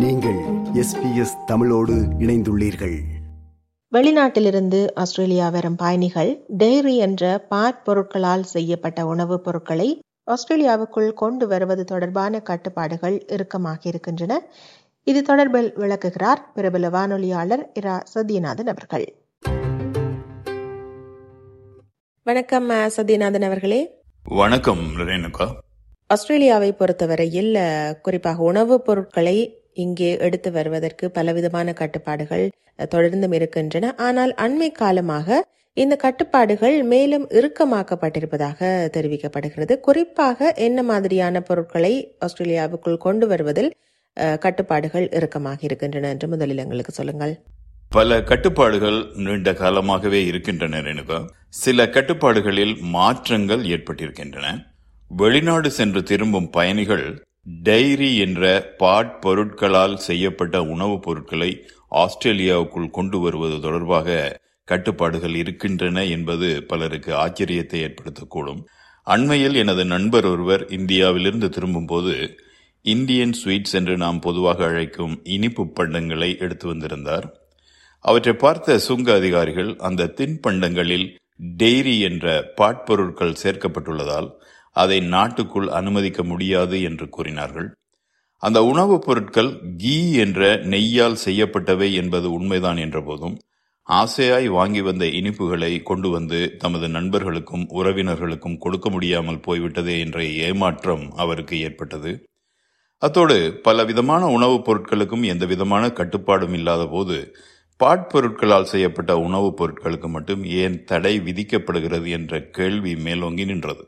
நீங்கள் எஸ்பிஎஸ் தமிழோடு இணைந்துள்ளீர்கள். வெளிநாட்டிலிருந்து ஆஸ்திரேலியா வரும் பயணிகள் டெய்ரி என்ற பாற் பொருட்களால் செய்யப்பட்ட உணவுப் பொருட்களை ஆஸ்திரேலியாவுக்குள் கொண்டு வருவது தொடர்பான கட்டுப்பாடுகள் இறுக்கமாக இருக்கின்றன. இது தொடர்பில் விளக்குகிறார் பிரபல வானொலியாளர் இரா சத்யநாதன் அவர்கள். வணக்கம் சத்யநாதன் அவர்களே. வணக்கம் ரேணுகா ஆஸ்திரேலியாவை பொறுத்தவரையில் குறிப்பாக உணவுப் பொருட்களை இங்கே எடுத்து வருவதற்கு பலவிதமான கட்டுப்பாடுகள் தொடர்ந்தும் இருக்கின்றன. ஆனால் அண்மை காலமாக இந்த கட்டுப்பாடுகள் மேலும் இறுக்கமாக்கப்பட்டிருப்பதாக தெரிவிக்கப்படுகிறது. குறிப்பாக என்ன மாதிரியான பொருட்களை ஆஸ்திரேலியாவுக்குள் கொண்டு வருவதில் கட்டுப்பாடுகள் இறுக்கமாக இருக்கின்றன என்று முதலில் எங்களுக்கு சொல்லுங்கள். பல கட்டுப்பாடுகள் நீண்ட காலமாகவே இருக்கின்றன ரேணுகா. சில கட்டுப்பாடுகளில் மாற்றங்கள் ஏற்பட்டிருக்கின்றன. வெளிநாடு சென்று திரும்பும் பயணிகள் டைரி என்ற பாட்பொருட்களால் செய்யப்பட்ட உணவுப் பொருட்களை ஆஸ்திரேலியாவுக்குள் கொண்டு வருவது தொடர்பாக கட்டுப்பாடுகள் இருக்கின்றன என்பது பலருக்கு ஆச்சரியத்தை ஏற்படுத்தக்கூடும். அண்மையில் எனது நண்பர் ஒருவர் இந்தியாவிலிருந்து திரும்பும்போது இந்தியன் ஸ்வீட்ஸ் என்று நாம் பொதுவாக அழைக்கும் இனிப்பு பண்டங்களை எடுத்து வந்திருந்தார். அவற்றை பார்த்த சுங்க அதிகாரிகள் அந்த தின்பண்டங்களில் டெய்ரி என்ற பாட்பொருட்கள் சேர்க்கப்பட்டுள்ளதால் அதை நாட்டுக்குள் அனுமதிக்க முடியாது என்று கூறினார்கள். அந்த உணவுப் பொருட்கள் கீ என்ற நெய்யால் செய்யப்பட்டவை என்பது உண்மைதான் என்றபோதும் ஆசையாய் வாங்கி வந்த இனிப்புகளை கொண்டு வந்து தமது நண்பர்களுக்கும் உறவினர்களுக்கும் கொடுக்க முடியாமல் போய்விட்டதே என்ற ஏமாற்றம் அவருக்கு ஏற்பட்டது. அத்தோடு பல விதமான உணவுப் பொருட்களுக்கும் எந்த விதமான கட்டுப்பாடும் இல்லாத போது பாட்பொருட்களால் செய்யப்பட்ட உணவுப் பொருட்களுக்கு மட்டும் ஏன் தடை விதிக்கப்படுகிறது என்ற கேள்வி மேலோங்கி நின்றது.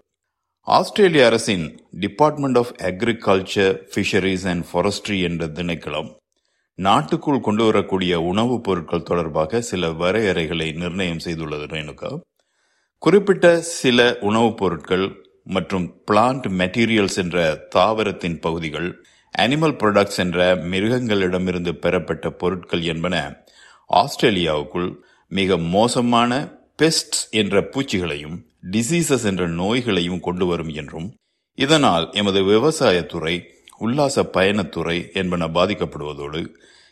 ஆஸ்திரேலிய அரசின் department of agriculture fisheries and forestry என்ற திணைக்களம் நாட்டுக்குள் கொண்டு வரக்கூடிய உணவுப் பொருட்கள் தொடர்பாக சில வரையறைகளை நிர்ணயம் செய்துள்ளது ரேணுகா. குறிப்பிட்ட சில உணவுப் பொருட்கள் மற்றும் பிளான்ட் மெட்டீரியல்ஸ் என்ற தாவரத்தின் பகுதிகள் அனிமல் ப்ரொடக்ட்ஸ் என்ற மிருகங்களிடமிருந்து பெறப்பட்ட பொருட்கள் என்பன ஆஸ்திரேலியாவுக்குள் மிக மோசமான பெஸ்ட்ஸ் என்ற பூச்சிகளையும் டிசீசஸ் என்ற நோய்களையும் கொண்டு வரும் என்றும் இதனால் எமது விவசாயத்துறை உல்லாச பயணத்துறை என்பன பாதிக்கப்படுவதோடு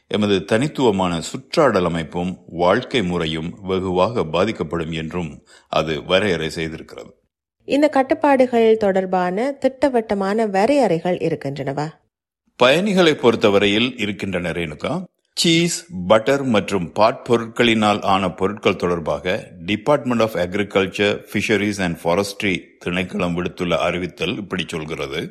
எமது தனித்துவமான சுற்றாடல் அமைப்பும் வாழ்க்கை முறையும் வெகுவாக பாதிக்கப்படும் என்றும் அது வரையறை செய்திருக்கிறது. இந்த கட்டுப்பாடுகள் தொடர்பான திட்டவட்டமான வரையறைகள் இருக்கின்றனவா? பயணிகளை பொறுத்தவரையில் இருக்கின்றன ரேணுகா. சீஸ் பட்டர் மற்றும் பாட் பொருட்களினால் ஆன பொருட்கள் தொடர்பாக department of agriculture fisheries and forestry திணைக்களம் விடுத்துள்ள அறிவித்தல் இப்படி சொல்கிறது.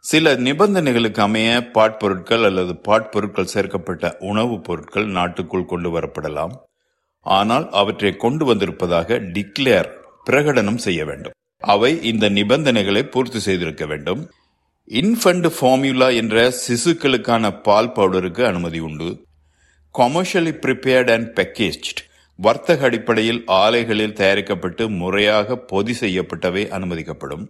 சில நிபந்தனைகளுக்கு அமைய பாட் பொருட்கள் அல்லது பாட் பொருட்கள் சேர்க்கப்பட்ட உணவுப் பொருட்கள் நாட்டுக்குள் கொண்டு வரப்படலாம். ஆனால் அவற்றை கொண்டு வந்திருப்பதாக டிக்ளேர் பிரகடனம் செய்ய வேண்டும். அவை இந்த நிபந்தனைகளை பூர்த்தி செய்திருக்க வேண்டும். இன்ஃபண்ட் ஃபார்முலா என்ற சிசுக்களுக்கான பால் பவுடருக்கு அனுமதி உண்டு. கமர்ஷியலி ப்ரிப்பேர்ட் அண்ட் பேக்கேஜ்ட் வர்த்தக அடிப்படையில் ஆலைகளில் தயாரிக்கப்பட்டு முறையாக பொதி செய்யப்பட்டவை அனுமதிக்கப்படும்.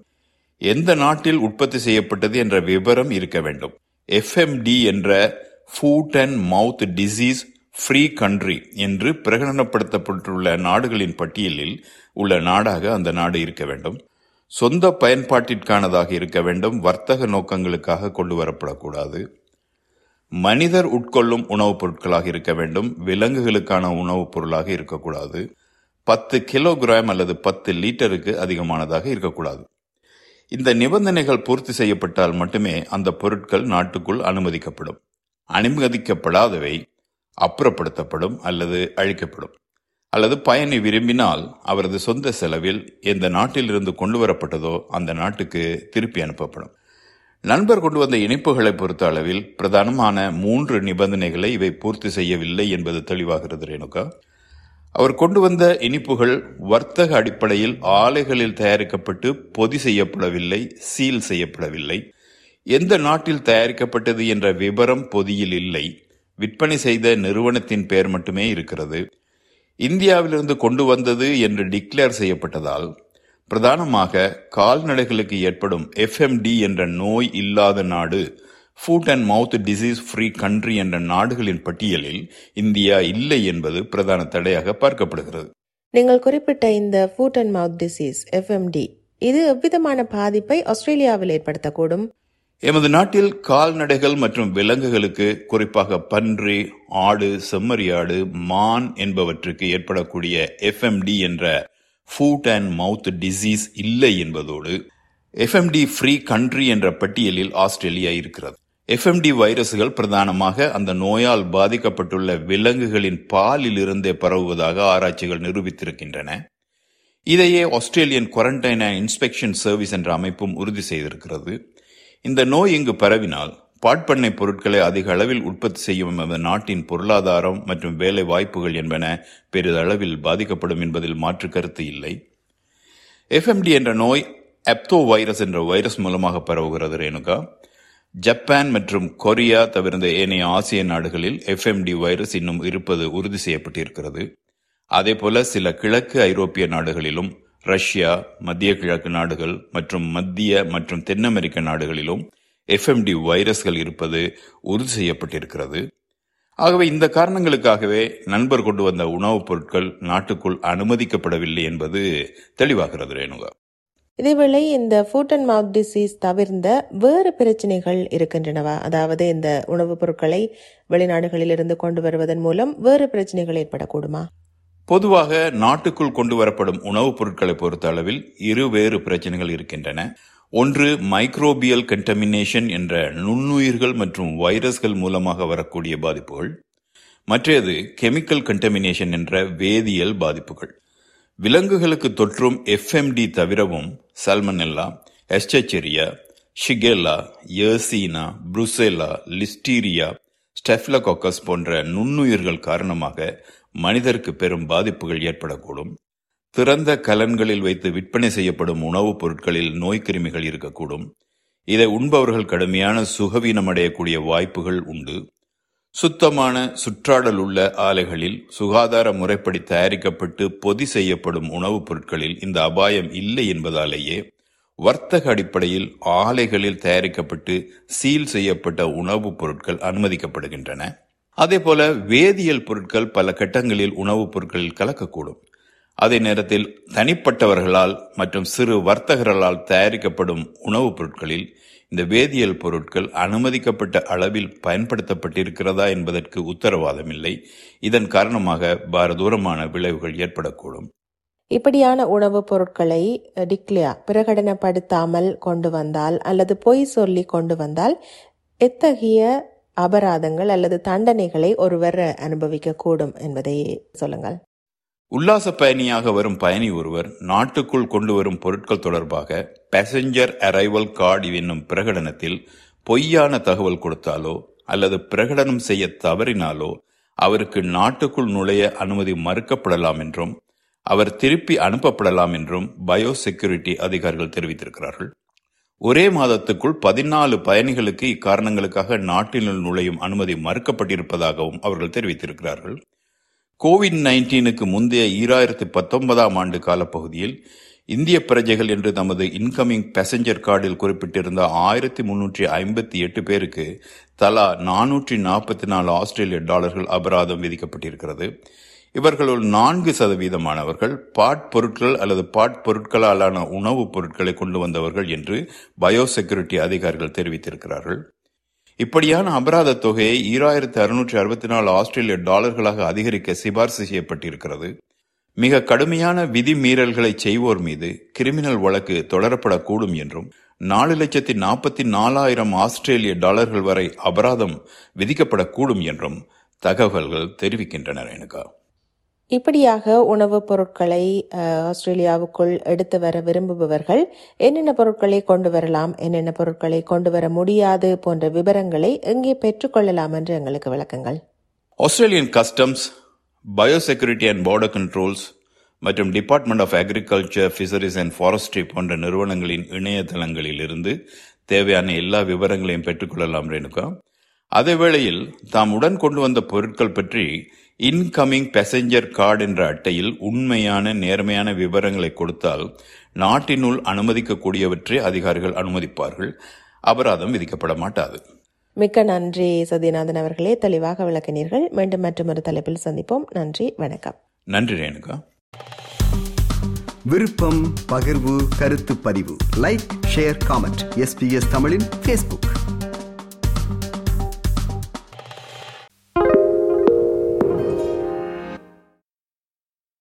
எந்த நாட்டில் உற்பத்தி செய்யப்பட்டது என்ற விவரம் இருக்க வேண்டும். எஃப்எம்டி என்ற foot and mouth disease free country என்று பிரகடனப்படுத்தப்பட்டுள்ள நாடுகளின் பட்டியலில் உள்ள நாடாக அந்த நாடு இருக்க வேண்டும். சொந்த பயன்பாட்டிற்கானதாக இருக்க வேண்டும். வர்த்தக நோக்கங்களுக்காக கொண்டு வரப்படக்கூடாது. மனிதர் உட்கொள்ளும் உணவுப் பொருட்களாக இருக்க வேண்டும் விலங்குகளுக்கான உணவுப் பொருளாக இருக்கக்கூடாது. பத்து கிலோகிராம் அல்லது பத்து லிட்டருக்கு அதிகமானதாக இருக்கக்கூடாது. இந்த நிபந்தனைகள் பூர்த்தி செய்யப்பட்டால் மட்டுமே அந்த பொருட்கள் நாட்டுக்குள் அனுமதிக்கப்படும். அனுமதிக்கப்படாதவை அப்புறப்படுத்தப்படும் அல்லது அழிக்கப்படும். அல்லது பயணி விரும்பினால் அவரது சொந்த செலவில் எந்த நாட்டிலிருந்து கொண்டு வரப்பட்டதோ அந்த நாட்டுக்கு திருப்பி அனுப்பப்படும். நண்பர் கொண்டு வந்த இனிப்புகளை பொறுத்த அளவில் பிரதானமான மூன்று நிபந்தனைகளை இவை பூர்த்தி செய்யவில்லை என்பது தெளிவாகிறது ரேணுகா. அவர் கொண்டு வந்த இனிப்புகள் வர்த்தக அடிப்படையில் ஆலைகளில் தயாரிக்கப்பட்டு பொதி செய்யப்படவில்லை சீல் செய்யப்படவில்லை. எந்த நாட்டில் தயாரிக்கப்பட்டது என்ற விவரம் பொதியில் இல்லை. விற்பனை செய்த நிறுவனத்தின் பெயர் மட்டுமே இருக்கிறது. இந்தியாவிலிருந்து கொண்டு வந்தது என்று டிக்ளேர் செய்யப்பட்டதால் பிரதானமாக கால்நடைகளுக்கு ஏற்படும் எஃப்எம்டி என்ற நோய் இல்லாத நாடு foot and mouth disease free country என்ற நாடுகளின் பட்டியலில் இந்தியா இல்லை என்பது பிரதான தடையாக பார்க்கப்படுகிறது. நீங்கள் குறிப்பிட்ட இந்த foot and mouth disease FMD இது எவ்விதமான பாதிப்பை ஆஸ்திரேலியாவில் ஏற்படுத்தக்கூடும்? எமது நாட்டில் கால்நடைகள் மற்றும் விலங்குகளுக்கு குறிப்பாக பன்றி ஆடு செம்மறியாடு மான் என்பவற்றுக்கு ஏற்படக்கூடிய எஃப்எம்டி என்ற ஃபுட் அண்ட் மவுத் டிசீஸ் இல்லை என்பதோடு எஃப்எம்டி ஃப்ரீ கண்ட்ரி என்ற பட்டியலில் ஆஸ்திரேலியா இருக்கிறது. எஃப்எம்டி வைரஸ்கள் பிரதானமாக அந்த நோயால் பாதிக்கப்பட்டுள்ள விலங்குகளின் பாலில் இருந்தே பரவுவதாக ஆராய்ச்சிகள் நிரூபித்திருக்கின்றன. இதையே Australian quarantine and inspection service என்ற அமைப்பும் உறுதி செய்திருக்கிறது. இந்த நோய் இங்கு பரவினால் பாட்பண்ணை பொருட்களை அதிக அளவில் உற்பத்தி செய்யும் நமது நாட்டின் பொருளாதாரம் மற்றும் வேலை வாய்ப்புகள் என்பன பெரிதளவில் பாதிக்கப்படும் என்பதில் மாற்று கருத்து இல்லை. எஃப்எம்டி என்ற நோய் அப்தோ வைரஸ் என்ற வைரஸ் மூலமாக பரவுகிறது ரேணுகா. ஜப்பான் மற்றும் கொரியா தவிர்ந்த ஏனைய ஆசிய நாடுகளில் எஃப்எம்டி வைரஸ் இன்னும் இருப்பது உறுதி செய்யப்பட்டிருக்கிறது. அதேபோல சில கிழக்கு ஐரோப்பிய நாடுகளிலும் ரஷ்யா மத்திய கிழக்கு நாடுகள் மற்றும் மத்திய மற்றும் தென் அமெரிக்க நாடுகளிலும் எஃப்எம்டி வைரஸ்கள் இருப்பது உறுதி செய்யப்பட்டிருக்கிறது. ஆகவே இந்த காரணங்களுக்காகவே நண்பர் கொண்டு வந்த உணவுப் பொருட்கள் நாட்டுக்குள் அனுமதிக்கப்படவில்லை என்பது தெளிவாகிறது ரேணுகா. இதேவேளை இந்த ஃபுட் அண்ட் மவுத் டிசீஸ் தவிர்ந்த வேறு பிரச்சனைகள் இருக்கின்றனவா? அதாவது இந்த உணவுப் பொருட்களை வெளிநாடுகளில் இருந்து கொண்டு வருவதன் மூலம் வேறு பிரச்சனைகள் ஏற்படக்கூடுமா? பொதுவாக நாட்டுக்குள் கொண்டு வரப்படும் உணவுப் பொருட்களை பொறுத்த அளவில் இரு வேறு பிரச்சனைகள் இருக்கின்றன. ஒன்று மைக்ரோபியல் கண்டமினேஷன் என்ற நுண்ணுயிர்கள் மற்றும் வைரஸ்கள் மூலமாக வரக்கூடிய பாதிப்புகள். மற்றது கெமிக்கல் கண்டமினேஷன் என்ற வேதியியல் பாதிப்புகள். விலங்குகளுக்கு தொற்றும் எஃப்எம்டி தவிரவும் சல்மனெல்லா எஸ்டெச்செரியா ஷிகெல்லா யர்சீனா புருசெல்லா லிஸ்டீரியா ஸ்டெஃப்லகோக்கஸ் போன்ற நுண்ணுயிர்கள் காரணமாக மனிதருக்கு பெரும் பாதிப்புகள் ஏற்படக்கூடும். திறந்த கலன்களில் வைத்து விற்பனை செய்யப்படும் உணவுப் பொருட்களில் நோய்க்கிருமிகள் இருக்கக்கூடும். இதை உண்பவர்கள் கடுமையான சுகவீனமடையக்கூடிய வாய்ப்புகள் உண்டு. சுத்தமான சுற்றாடல் உள்ள ஆலைகளில் சுகாதார முறைப்படி தயாரிக்கப்பட்டு பொதி செய்யப்படும் உணவுப் பொருட்களில் இந்த அபாயம் இல்லை என்பதாலேயே வர்த்தக அடிப்படையில் ஆலைகளில் தயாரிக்கப்பட்டு சீல் செய்யப்பட்ட உணவுப் பொருட்கள் அனுமதிக்கப்படுகின்றன. அதேபோல வேதியியல் பொருட்கள் பல கட்டங்களில் உணவுப் பொருட்களில் கலக்கக்கூடும். அதே நேரத்தில் தனிப்பட்டவர்களால் மற்றும் சிறு வர்த்தகர்களால் தயாரிக்கப்படும் உணவுப் பொருட்களில் இந்த வேதியியல் பொருட்கள் அனுமதிக்கப்பட்ட அளவில் பயன்படுத்தப்பட்டிருக்கிறதா என்பதற்கு உத்தரவாதம் இல்லை இதன் காரணமாக பாரதூரமான விளைவுகள் ஏற்படக்கூடும். இப்படியான உணவுப் பொருட்களை டிக்ளியா பிரகடனப்படுத்தாமல் கொண்டு வந்தால் அல்லது பொய் சொல்லி கொண்டு வந்தால் எத்தகைய அபராதங்கள் அல்லது தண்டனைகளை ஒருவர் அனுபவிக்க கூடும் என்பதை சொல்லுங்கள். உல்லாச பயணியாக வரும் பயணி ஒருவர் நாட்டுக்குள் கொண்டு வரும் பொருட்கள் தொடர்பாக பேசஞ்சர் அரைவல் கார்டு என்னும் பிரகடனத்தில் பொய்யான தகவல் கொடுத்தாலோ அல்லது பிரகடனம் செய்ய தவறினாலோ அவருக்கு நாட்டுக்குள் நுழைய அனுமதி மறுக்கப்படலாம் என்றும் அவர் திருப்பி அனுப்பப்படலாம் என்றும் பயோ செக்யூரிட்டி அதிகாரிகள் தெரிவித்திருக்கிறார்கள். ஒரே மாதத்துக்குள் பதினாலு பயணிகளுக்கு இக்காரணங்களுக்காக நாட்டினுள் நுழையும் அனுமதி மறுக்கப்பட்டிருப்பதாகவும் அவர்கள் தெரிவித்திருக்கிறார்கள். கோவிட் நைன்டீனுக்கு முந்தைய ஈராயிரத்தி பத்தொன்பதாம் ஆண்டு காலப்பகுதியில் இந்திய பிரஜைகள் என்று தமது இன்கமிங் பேசஞ்சர் கார்டில் குறிப்பிட்டிருந்த ஆயிரத்தி முன்னூற்றி ஐம்பத்தி எட்டு பேருக்கு தலா நானூற்றி நாற்பத்தி நாலு ஆஸ்திரேலிய டாலர்கள் அபராதம் விதிக்கப்பட்டிருக்கிறது. இவர்களுள் நான்கு சதவீதமானவர்கள் பாட்பொருட்கள் அல்லது பாட் பொருட்களாலான உணவுப் பொருட்களை கொண்டு வந்தவர்கள் என்று பயோசெக்யூரிட்டி அதிகாரிகள் தெரிவித்திருக்கிறார்கள். இப்படியான அபராத தொகையை ஈராயிரத்து அறுநூற்றி அறுபத்தி நாலு ஆஸ்திரேலிய டாலர்களாக அதிகரிக்க சிபார்சு செய்யப்பட்டிருக்கிறது. மிக கடுமையான விதி மீறல்களை செய்வோர் மீது கிரிமினல் வழக்கு தொடரப்படக்கூடும் என்றும் நாலு லட்சத்தி நாற்பத்தி நாலாயிரம் ஆஸ்திரேலிய டாலர்கள் வரை அபராதம் விதிக்கப்படக்கூடும் என்றும் தகவல்கள் தெரிவிக்கின்றன ரேணுகா. இப்படியாக உணவுப் பொருட்களை ஆஸ்திரேலியாவுக்குள் எடுத்து வர விரும்புபவர்கள் என்னென்ன பொருட்களை கொண்டு வரலாம் என்னென்ன பொருட்களை கொண்டு வர முடியாது போன்ற விவரங்களை எங்கே பெற்றுக்கொள்ளலாம் என்று எங்களுக்கு விளக்குங்கள். Australian customs biosecurity and border controls மற்றும் department of agriculture fisheries and forestry போன்ற நிறுவனங்களின் இணையதளங்களில் இருந்து தேவையான எல்லா விவரங்களையும் பெற்றுக்கொள்ளலாம் ரேணுகா. அதே வேளையில் தாம் உடன் கொண்டு வந்த பொருட்கள் பற்றி இன்கமிங் பேசஞ்சர் கார்டு என்ற அட்டையில் உண்மையான நேர்மையான விவரங்களை கொடுத்தால் நாட்டினுள் அனுமதிக்கக்கூடியவற்றை அதிகாரிகள் அனுமதிப்பார்கள். அபராதம் விதிக்கப்பட மாட்டாது. மிக்க நன்றி சத்யநாதன் அவர்களே. தெளிவாக விளக்கினீர்கள். மீண்டும் மற்றொரு தலைப்பில் சந்திப்போம். நன்றி வணக்கம். நன்றி ரேணுகா. விருப்பம் பகிர்வு கருத்து பதிவு. லைக் ஷேர் காமெண்ட் எஸ்பிஎஸ் தமிழின் ஃபேஸ்புக்